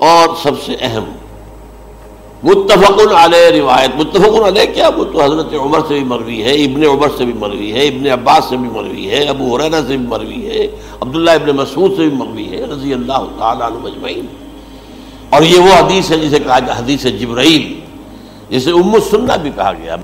اور سب سے اہم متفق علیہ روایت متفق علیہ کیا؟ وہ تو حضرت عمر سے بھی مروی ہے، ابن عمر سے بھی مروی ہے، ابن عباس سے بھی مروی ہے، ابو حریرہ سے بھی مروی ہے، عبداللہ ابن مسعود سے بھی مروی ہے، رضی اللہ تعالیٰ عنہ مجمعین اور یہ وہ حدیث ہے جسے کہا حدیث جبرائیل، جسے ام السنہ بھی کہا گیا۔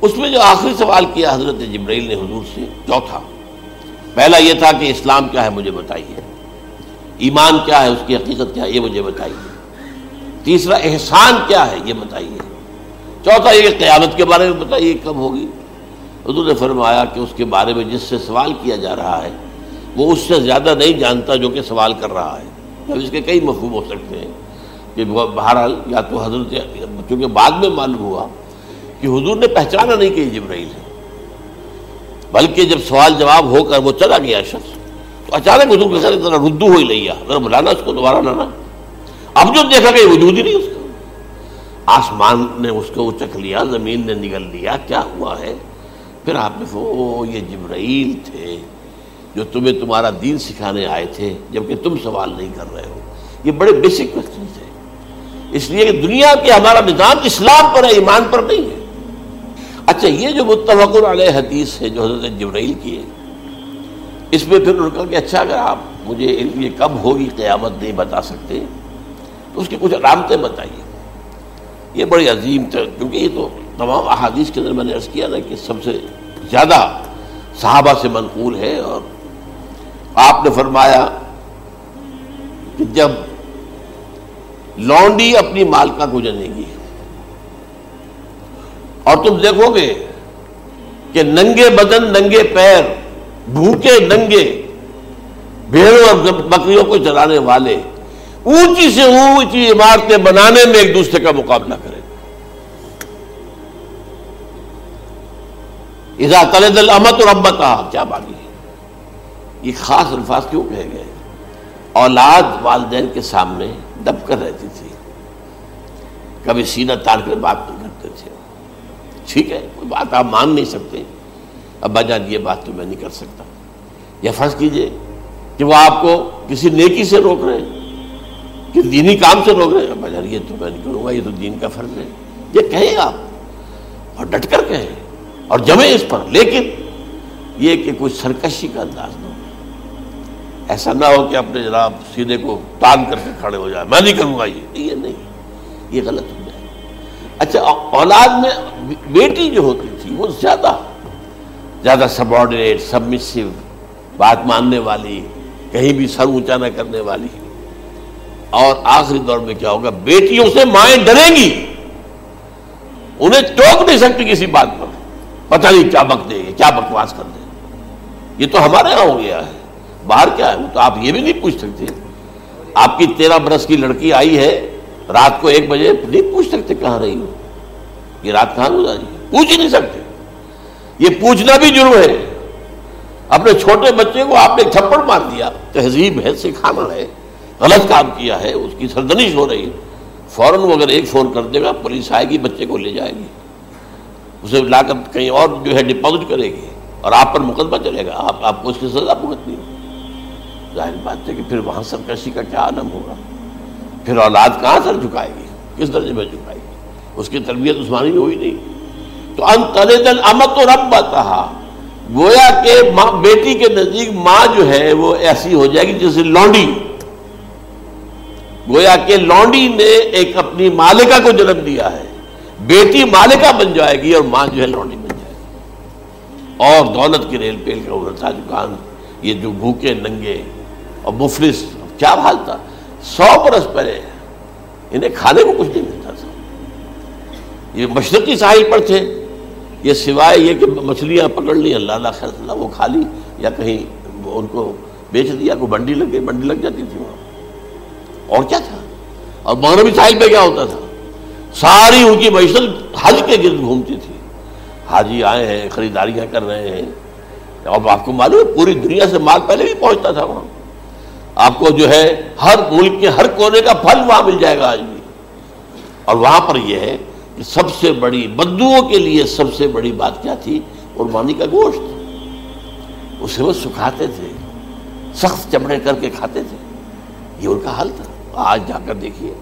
اس میں جو آخری سوال کیا حضرت جبرائیل نے حضور سے، چوتھا۔ پہلا یہ تھا کہ اسلام کیا ہے، مجھے بتائیے۔ ایمان کیا ہے، اس کی حقیقت کیا ہے؟ یہ مجھے بتائیے۔ تیسرا، احسان کیا ہے؟ یہ بتائیے۔ چوتھا، یہ قیامت کے بارے میں بتائیے، کب ہوگی؟ حضور نے فرمایا کہ اس کے بارے میں جس سے سوال کیا جا رہا ہے، وہ اس سے زیادہ نہیں جانتا جو کہ سوال کر رہا ہے۔ اب اس کے کئی مفہوم ہو سکتے ہیں کہ بہرحال، یا تو حضرت، چونکہ بعد میں معلوم ہوا کہ حضور نے پہچانا نہیں کہ جبرائیل ہے، بلکہ جب سوال جواب ہو کر وہ چلا گیا شخص تو اچانک حضور کے ساتھ ذرا ردو ہو ہی لیا ذرا بلانا اس کو، دوبارہ لانا۔ اب جو دیکھا کہ وجود ہی نہیں اس کا۔ آسمان نے اس کو چکھ لیا، زمین نے نگل لیا، کیا ہوا ہے؟ پھر آپ نے وہ، یہ جبرائیل تھے جو تمہیں تمہارا دین سکھانے آئے تھے، جبکہ تم سوال نہیں کر رہے ہو۔ یہ بڑے بیسک کوشچن تھے۔ اس لیے کہ دنیا کے ہمارا نظام اسلام پر ہے، ایمان پر نہیں ہے۔ اچھا یہ جو متفق علیہ حدیث ہے جو حضرت جبرائیل کی ہے اس میں پھر کہا کہ اچھا اگر آپ مجھے یہ کب ہوگی قیامت نہیں بتا سکتے، تو اس کی کچھ علامتیں بتائیے۔ یہ بڑی عظیم تھا کیونکہ یہ تو تمام احادیث کے اندر میں نے عرض کیا نا کہ سب سے زیادہ صحابہ سے منقول ہے، اور آپ نے فرمایا کہ جب لونڈی اپنی مالکا کو جنے گی، اور تم دیکھو گے کہ ننگے بدن، ننگے پیر بھوکے ننگے، بھیڑوں اور بکریوں کو چلانے والے، اونچی سے اونچی عمارتیں بنانے میں ایک دوسرے کا مقابلہ کرے۔ اذا تلد الامت اور امت کیا بانی ہے؟ یہ خاص الفاظ کیوں کہے گئے؟ اولاد والدین کے سامنے دب کر رہتی تھی۔ کبھی سینہ تار کر بات نہیں کرتے تھے۔ ٹھیک ہے، کوئی بات آپ مان نہیں سکتے۔ ابا جان یہ بات تو میں نہیں کر سکتا۔ یا فرض کیجیے کہ وہ آپ کو کسی نیکی سے روک رہے ہیں کہ دینی کام سے روک رہے ہیں۔ بجر یہ تو میں نہیں کروں گا، یہ تو دین کا فرض ہے۔ یہ کہیں آپ اور ڈٹ کر کہیں اور جمے اس پر۔ لیکن یہ کہ کوئی سرکشی کا انداز نہ ہو۔ ایسا نہ ہو کہ اپنے جناب سیدھے کو تان کر کے کھڑے ہو جائے۔ میں نہیں کروں گا یہ۔ یہ نہیں۔ یہ غلط ہو جائے۔ اچھا اولاد میں بیٹی جو ہوتی تھی، وہ زیادہ زیادہ سبارڈینیٹ سبمسو بات ماننے والی، کہیں بھی سر اونچا نہ کرنے والی۔ اور آخری دور میں کیا ہوگا؟ بیٹیوں سے مائیں ڈریں گی۔ انہیں ٹوک نہیں سکتی کسی بات پر۔ پتہ نہیں کیا بک دے گی، کیا بکواس کر دے یہ تو ہمارے یہاں ہو گیا ہے۔ باہر کیا ہے؟ تو آپ یہ بھی نہیں پوچھ سکتے۔ آپ کی تیرہ برس کی لڑکی آئی ہے، رات کو ایک بجے، نہیں پوچھ سکتے کہاں رہی ہو۔ یہ رات کہاں گزاری پوچھ ہی نہیں سکتے۔ یہ پوچھنا بھی جرم ہے۔ اپنے چھوٹے بچے کو آپ نے تھپڑ مار دیا۔ تہذیب ہے، سکھانا ہے۔ غلط کام کیا ہے، اس کی سردنش ہو رہی ہے۔ فوراً وہ اگر ایک فون کر دے گا، پولیس آئے گی، بچے کو لے جائے گی۔ اسے لا کر کہیں اور جو ہے ڈپازٹ کرے گی اور آپ پر مقدمہ چلے گا۔ آپ آپ کو اس کی سزا بھگتنی ہو ظاہر بات ہے کہ پھر وہاں سرکشی کا کیا عالم ہوگا۔ پھر اولاد کہاں سر جھکائے گی؟ کس درجے میں جھکائے گی؟ اس کی تربیت عثمانی میں ہوئی نہیں۔ تو ان امت و رب کہا گویا کہ بیٹی کے نزدیک ماں جو ہے وہ ایسی ہو جائے گی جیسے لونڈی۔ گویا کہ لونڈی نے ایک اپنی مالکہ کو جنم دیا ہے۔ بیٹی مالکہ بن جائے گی اور ماں جو ہے لونڈی بن جائے گی۔ اور دولت کی ریل پیل کا ابھرتا دکان۔ یہ جو بھوکے ننگے اور مفلس، کیا حال تھا؟ سو برس پہلے انہیں کھانے کو کچھ نہیں ملتا تھا۔ یہ مشرقی ساحل پر تھے۔ یہ سوائے یہ کہ مچھلیاں پکڑ لی اللہ اللہ خیر اللہ، وہ کھا لی یا کہیں ان کو بیچ دیا، کوئی بنڈی لگ گئی، بنڈی لگ جاتی تھی وہاں۔ اور کیا تھا؟ اور مغربی ساحل پہ کیا ہوتا تھا؟ ساری ان کی معیشت حج کے گرد گھومتی تھی۔ حاجی آئے ہیں، خریداریاں کر رہے ہیں۔ اور آپ کو معلوم ہے، پوری دنیا سے مال پہلے بھی پہنچتا تھا وہاں۔ آپ کو جو ہے، ہر ملک کے ہر کونے کا پھل وہاں مل جائے گا آج بھی۔ اور وہاں پر یہ ہے سب سے بڑی بدوؤں کے لیے سب سے بڑی بات کیا تھی؟ قربانی کا گوشت۔ اسے وہ سکھاتے تھے، سخت چمڑے کر کے کھاتے تھے۔ یہ ان کا حل تھا۔ آج جا کر دیکھیے،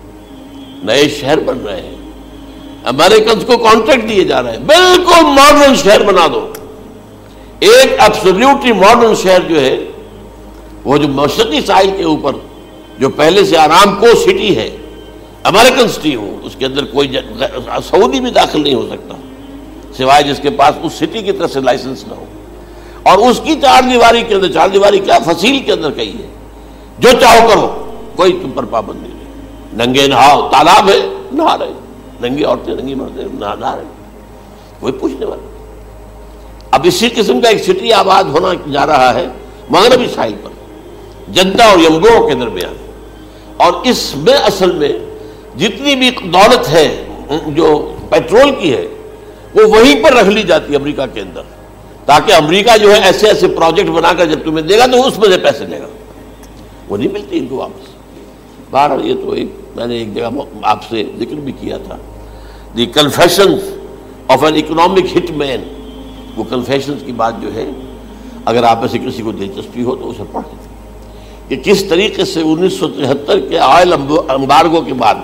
نئے شہر بن رہے ہیں۔ امریکنس کو کانٹریکٹ دیے جا رہے ہیں۔ بالکل ماڈرن شہر بنا دو۔ ایک ایبسلیوٹلی ماڈرن شہر جو ہے، وہ جو مشرقی ساحل کے اوپر، جو پہلے سے آرام کو سٹی ہے امریکن سٹی ہو اس کے اندر کوئی سعودی بھی داخل نہیں ہو سکتا۔ سوائے جس کے پاس اس سٹی کی طرف سے لائسنس نہ ہو۔ اور اس کی چار دیواری کے اندر، چار دیواری کیا؟ فصیل کے اندر کہی ہے۔ جو چاہو کرو، کوئی تم پر پابندی نہیں ننگے نہاؤ، تالاب ہے، نہا رہے۔ ننگی عورتیں، ننگی مردیں نہا رہے۔ کوئی پوچھنے والا اب اسی قسم کا ایک سٹی آباد ہونا جا رہا ہے، مغربی ساحل پر۔ جنتا اور یمگو کے درمیان اور اس میں اصل میں جتنی بھی دولت ہے، جو پیٹرول کی ہے، وہ وہیں پر رکھ لی جاتی ہے امریکہ کے اندر۔ تاکہ امریکہ جو ہے ایسے ایسے پروجیکٹ بنا کر جب تمہیں دے گا تو اس میں سے پیسے دے گا۔ وہ نہیں ملتی ان کو واپس۔ باہر یہ تو ایک، میں نے ایک جگہ آپ سے ذکر بھی کیا تھا۔ The confession of an economic hit man. وہ کنفیشن کی بات جو ہے، اگر آپ میں سے کسی کو دلچسپی ہو تو اسے پڑھیں کہ کس طریقے سے انیس سو تہتر کے آئل امبارگو کے بعد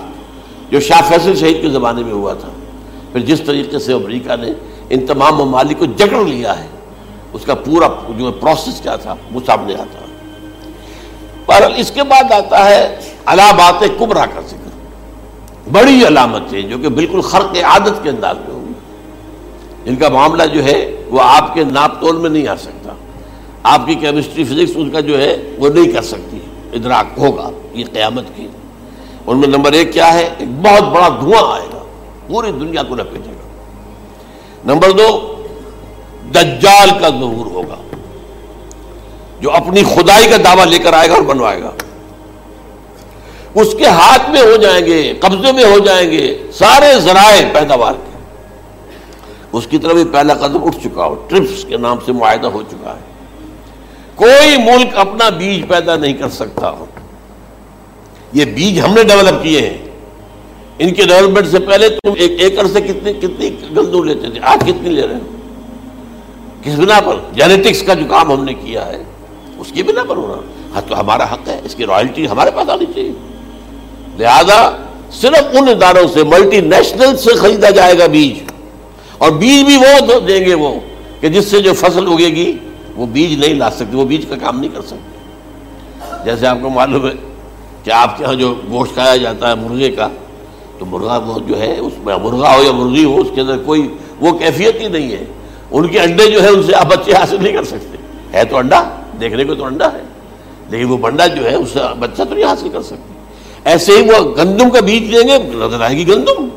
جو شاہ فیصل شہید کے زمانے میں ہوا تھا۔ پھر جس طریقے سے امریکہ نے ان تمام ممالک کو جکڑ لیا ہے، اس کا پورا جو پروسیس کیا تھا، وہ سامنے آتا۔ ہے پر اس کے بعد آتا ہے علامات کبرا کا ذکر۔ بڑی علامتیں جو کہ بالکل خرق عادت کے انداز میں ہوگی ان کا معاملہ جو ہے، وہ آپ کے ناپ تول میں نہیں آ سکتا۔ آپ کی کیمسٹری فزکس اس کا جو ہے، وہ نہیں کر سکتی۔ ادراک ہوگا یہ قیامت کی۔ ان میں نمبر ایک کیا ہے؟ ایک بہت بڑا دھواں آئے گا۔ پوری دنیا کو لپیٹے گا۔ نمبر دو، دجال کا ظہور ہوگا۔ جو اپنی خدائی کا دعویٰ لے کر آئے گا اور بنوائے گا۔ اس کے ہاتھ میں ہو جائیں گے، قبضے میں ہو جائیں گے سارے ذرائع پیداوار کے۔ اس کی طرف بھی پہلا قدم اٹھ چکا ہو۔ ٹرپس کے نام سے معاہدہ ہو چکا ہے۔ کوئی ملک اپنا بیج پیدا نہیں کر سکتا۔ ہو یہ بیج ہم نے ڈیولپ کیے ہیں۔ ان کے ڈیولپمنٹ سے پہلے تم ایک ایکڑ سے کتنی کتنی گندم لیتے تھے؟ آج کتنی لے رہے ہیں؟ کس بنا پر؟ جینیٹکس کا جو کام ہم نے کیا ہے، اس کی بنا پر ہونا ہاں تو ہمارا حق ہے، اس کی رائلٹی ہمارے پاس آنی چاہیے۔ لہذا صرف ان اداروں سے ملٹی نیشنل سے خریدا جائے گا بیج۔ اور بیج بھی وہ دیں گے وہ، کہ جس سے جو فصل اگے گی، وہ بیج نہیں لا سکتے، وہ بیج کا کام نہیں کر سکتے۔ جیسے آپ کو معلوم ہے کہ آپ کے یہاں جو گوشت کھایا جاتا ہے مرغے کا، تو مرغا وہ جو ہے، اس میں مرغا ہو یا مرغی ہو، اس کے اندر کوئی وہ کیفیت ہی نہیں ہے۔ ان کے انڈے جو ہے ان سے آپ بچے حاصل نہیں کر سکتے۔ ہے تو انڈا، دیکھنے کو تو انڈا ہے، لیکن وہ بنڈا جو ہے، اس سے بچہ تو نہیں حاصل کر سکتے ایسے ہی وہ گندم کا بیج دیں گے، نظر آئے گی گندم۔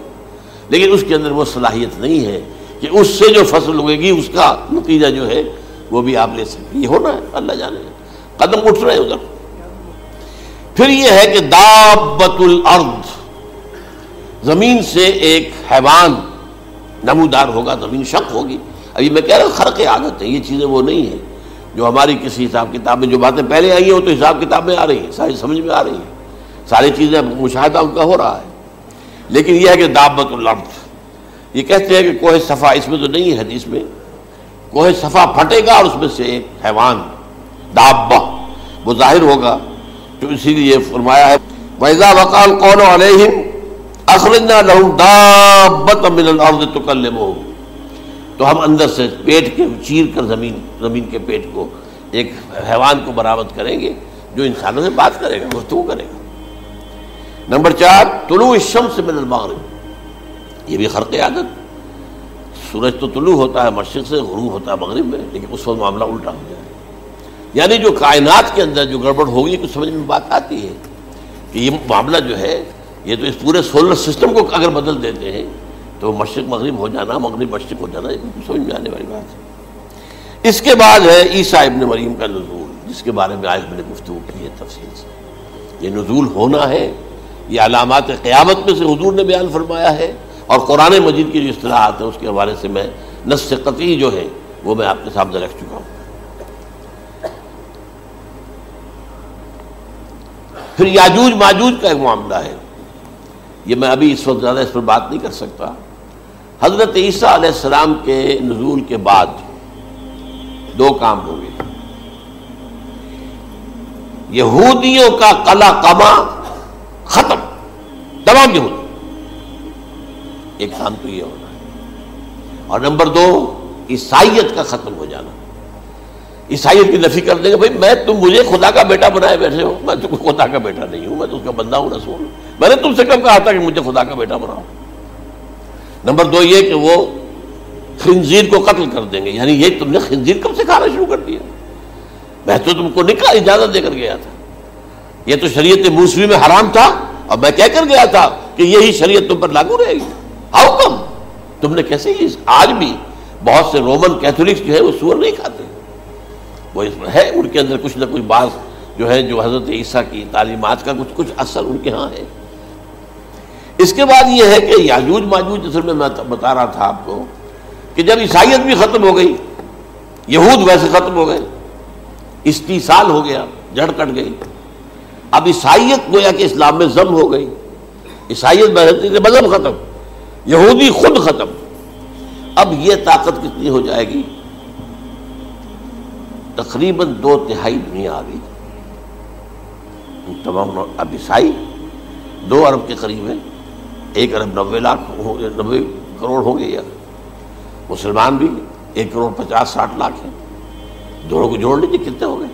لیکن اس کے اندر وہ صلاحیت نہیں ہے کہ اس سے جو فصل ہوئے گی، اس کا نتیجہ جو ہے، وہ بھی آپ لے سکتے یہ ہونا ہے، اللہ جانے۔ قدم اٹھ رہے ہیں ادھر۔ پھر یہ ہے کہ دابت الارض، زمین سے ایک حیوان نمودار ہوگا، زمین شک ہوگی۔ ابھی میں کہہ رہا ہوں، خرق عادت ہے، یہ چیزیں وہ نہیں ہیں۔ جو ہماری کسی حساب کتاب میں جو باتیں پہلے آئی ہیں، وہ تو حساب کتاب میں آ رہی ہیں، ساری سمجھ میں آ رہی ہیں۔ ساری چیزیں مشاہدہ ان کا ہو رہا ہے۔ لیکن یہ ہے کہ دابت الارض، یہ کہتے ہیں کہ کوہ صفا، اس میں تو نہیں ہے حدیث میں۔ کوہ صفا پھٹے گا اور اس میں سے ایک حیوان دابا وہ ظاہر ہوگا۔ تو اسی لیے فرمایا ہے ویزا وقال قول علیہم اخرجنا لہم دابت من الارض تکلمو تو ہم اندر سے پیٹ کے چیر کر زمین زمین کے پیٹ کو ایک حیوان کو برآمد کریں گے، جو انسانوں سے بات کرے گا، گفتگو کرے گا۔ نمبر چار، طلوع الشمس من المغرب۔ یہ بھی خرق عادت۔ سورج تو طلوع ہوتا ہے مشرق سے، غروب ہوتا ہے مغرب میں، لیکن اس وقت معاملہ الٹا ہو جائے یعنی جو کائنات کے اندر جو گڑبڑ ہوگی کچھ سمجھ میں بات آتی ہے کہ یہ معاملہ جو ہے، یہ تو اس پورے سولر سسٹم کو اگر بدل دیتے ہیں، تو مشرق مغرب ہو جانا، مغرب مشرق ہو جانا، یہ سمجھ میں آنے والی بات ہے۔ اس کے بعد ہے عیسیٰ ابن مریم کا نزول، جس کے بارے میں آج میں نے گفتگو کی ہے تفصیل سے۔ یہ نزول ہونا ہے، یہ علامات قیامت میں سے حضور نے بیان فرمایا ہے اور قرآن مجید کی جو اصطلاحات ہیں، اس کے حوالے سے میں نس قطعی جو ہے، وہ میں آپ کے سامنے رکھ چکا ہوں۔ پھر یاجوج ماجوج کا ایک معاملہ ہے۔ یہ میں ابھی اس وقت زیادہ اس پر بات نہیں کر سکتا۔ حضرت عیسیٰ علیہ السلام کے نزول کے بعد دو کام ہو گئے یہودیوں کا قلع کما ختم۔ تمام یہود ایک کام تو یہ ہونا ہے۔ اور نمبر دو، عیسائیت کا ختم ہو جانا۔ عیسائیت کی نفی کر دیں گے، بھائی میں تم مجھے خدا کا بیٹا بنائے بیٹھے ہو۔ میں تم خدا کا بیٹا نہیں ہوں، میں تو اس کا بندہ ہوں، رسول۔ میں نے تم سے کب کہا تھا کہ مجھے خدا کا بیٹا بناؤ؟ نمبر دو یہ کہ وہ خنزیر کو قتل کر دیں گے۔ یعنی یہ تم نے خنزیر کب سے کھانا شروع کر دیا؟ میں تو تم کو نکاح اجازت دے کر گیا تھا۔ یہ تو شریعت موسوی میں حرام تھا اور میں کہہ کر گیا تھا کہ یہی شریعت تم پر لاگو رہے گی۔ ہاؤ کم تم نے کیسے آج بھی بہت سے رومن کیتھولکس جو ہے وہ سور نہیں کھاتے۔ وہ اس میں ہے ان کے اندر کچھ نہ کچھ بعض جو ہے جو حضرت عیسیٰ کی تعلیمات کا کچھ کچھ اثر ان کے ہاں ہے۔ اس کے بعد یہ ہے کہ یاجوج ماجوج اصل میں میں بتا رہا تھا آپ کو کہ جب عیسائیت بھی ختم ہو گئی، یہود ویسے ختم ہو گئے استیصال ہو گیا، جڑ کٹ گئی۔ اب عیسائیت گویا کہ اسلام میں ضم ہو گئی۔ عیسائیت مذہب ختم، یہودی خود ختم۔ اب یہ طاقت کتنی ہو جائے گی؟ تقریباً دو تہائی دنیا آ گئی۔ تمام اب عیسائی دو ارب کے قریب ہے ایک ارب نبے لاکھ نبے کروڑ ہو گئے۔ مسلمان بھی ایک کروڑ پچاس ساٹھ لاکھ ہیں۔ دونوں کو جوڑ لیجیے کتنے ہو گئے؟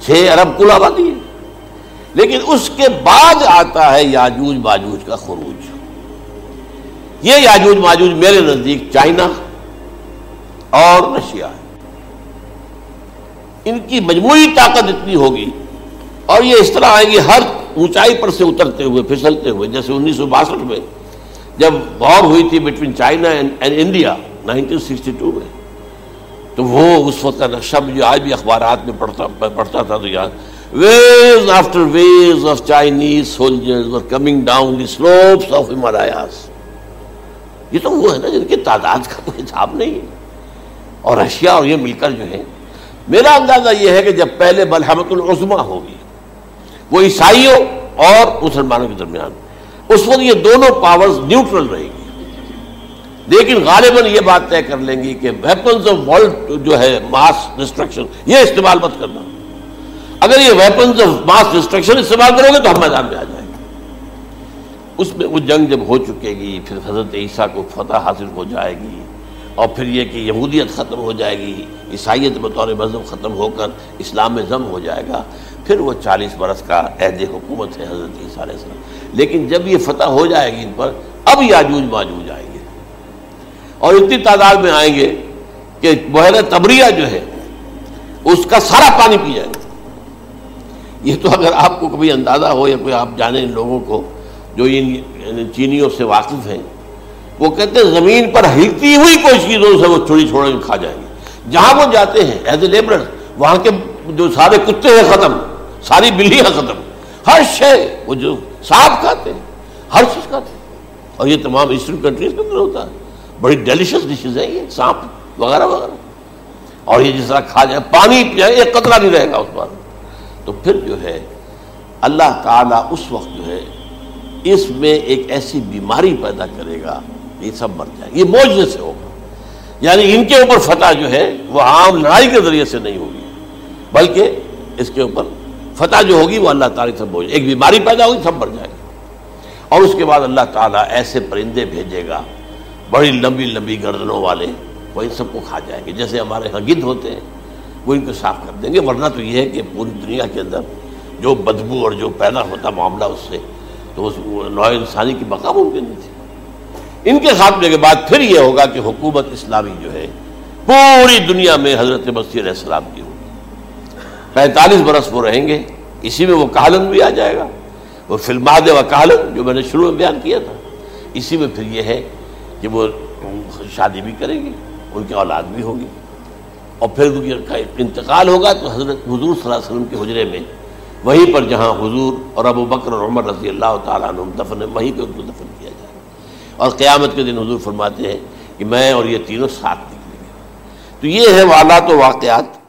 چھ ارب کل آبادی ہے۔ لیکن اس کے بعد آتا ہے یاجوج باجوج کا خروج۔ یہ یاجوج ماجوج میرے نزدیک چائنا اور رشیا ہے۔ ان کی مجموعی طاقت اتنی ہوگی اور یہ اس طرح آئے گی ہر اونچائی پر سے اترتے ہوئے، پھسلتے ہوئے، جیسے انیس سو باسٹھ میں جب وار ہوئی تھی between China and India nineteen sixty two میں، تو وہ اس وقت کا نقشہ جو آج بھی اخبارات میں پڑھتا پڑھتا تھا تو یاد waves after waves of Chinese soldiers اور coming down the slopes of Himalayas یہ تو وہ ہے نا جن کی تعداد کا کوئی حساب نہیں ہے۔ اور رشیا اور یہ مل کر جو ہے میرا اندازہ یہ ہے کہ جب پہلے بلحمت العظما ہوگی، وہ عیسائیوں اور مسلمانوں کے درمیان، اس وقت یہ دونوں پاورز نیوٹرل رہے گی۔ لیکن غالباً یہ بات طے کر لیں گی کہ ویپنز آف ورلڈ جو ہے ماس ڈسٹرکشن یہ استعمال مت کرنا۔ اگر یہ ویپنز آف ماس ڈسٹرکشن استعمال کرو گے تو ہم میدان میں آ جائیں گے۔ اس میں وہ جنگ جب ہو چکے گی، پھر حضرت عیسیٰ کو فتح حاصل ہو جائے گی۔ اور پھر یہ کہ یہودیت ختم ہو جائے گی، عیسائیت بطور مذہب ختم ہو کر اسلام میں ضم ہو جائے گا۔ پھر وہ چالیس برس کا عہد حکومت ہے حضرت عیسیٰ علیہ السلام۔ لیکن جب یہ فتح ہو جائے گی ان پر، اب یاجوج ماجوج آئیں گے۔ اور اتنی تعداد میں آئیں گے کہ بحیر تبریہ جو ہے، اس کا سارا پانی پی جائے گا۔ یہ تو اگر آپ کو کبھی اندازہ ہو یا کوئی آپ جانیں ان لوگوں کو جو ان چینیوں سے واقف ہیں وہ کہتے ہیں زمین پر ہلتی ہوئی کوئی چیزوں سے وہ چھوڑی چھوڑ کے کھا جائیں گے جہاں وہ جاتے ہیں ایز اے لیبر وہاں کے جو سارے کتے ہیں، ختم۔ ساری بلیاں ختم۔ ہر شے، وہ جو سانپ کھاتے ہیں، ہر چیز کھاتے ہیں۔ اور یہ تمام ایسٹرن کنٹریز کے اندر ہوتا ہے۔ بڑی ڈیلیشس ڈشز ہیں یہ، سانپ وغیرہ وغیرہ۔ اور یہ جس طرح کھا جائے، پانی پی جائے، ایک قطرہ نہیں رہے گا اس بار تو پھر جو ہے، اللہ تعالیٰ اس وقت جو ہے، اس میں ایک ایسی بیماری پیدا کرے گا یہ سب مر جائے یہ موجے سے ہوگا۔ یعنی ان کے اوپر فتح جو ہے، وہ عام لڑائی کے ذریعے سے نہیں ہوگی، بلکہ اس کے اوپر فتح جو ہوگی، وہ اللہ تعالیٰ سے بوجھ ایک بیماری پیدا ہوگی، سب مر جائے گا۔ اور اس کے بعد اللہ تعالیٰ ایسے پرندے بھیجے گا، بڑی لمبی لمبی گردنوں والے، وہ ان سب کو کھا جائیں گے۔ جیسے ہمارے یہاں گد ہوتے ہیں، وہ ان کو صاف کر دیں گے۔ ورنہ تو یہ ہے کہ پوری دنیا کے اندر جو بدبو اور جو پیدا ہوتا معاملہ اس سے، تو اس نوع انسانی کی بقا ممکن نہیں تھی۔ ان کے خاتمے کے بعد پھر یہ ہوگا کہ حکومت اسلامی جو ہے پوری دنیا میں حضرت مسیح علیہ السلام کی ہوگی۔ پینتالیس برس وہ رہیں گے، اسی میں وہ کالن بھی آ جائے گا۔ وہ فلماد و کالن جو میں نے شروع میں بیان کیا تھا۔ اسی میں پھر یہ ہے کہ وہ شادی بھی کریں گے ان کی اولاد بھی ہوگی۔ اور پھر انتقال ہوگا تو حضرت حضور صلی اللہ علیہ وسلم کے حجرے میں، وہیں پر جہاں حضور اور ابو بکر اور عمر رضی اللہ تعالیٰ عنہ دفن ہے وہیں پہ ان کو دفن اور قیامت کے دن حضور فرماتے ہیں کہ میں اور یہ تینوں ساتھ نکلیں گے۔ تو یہ ہے والا و واقعات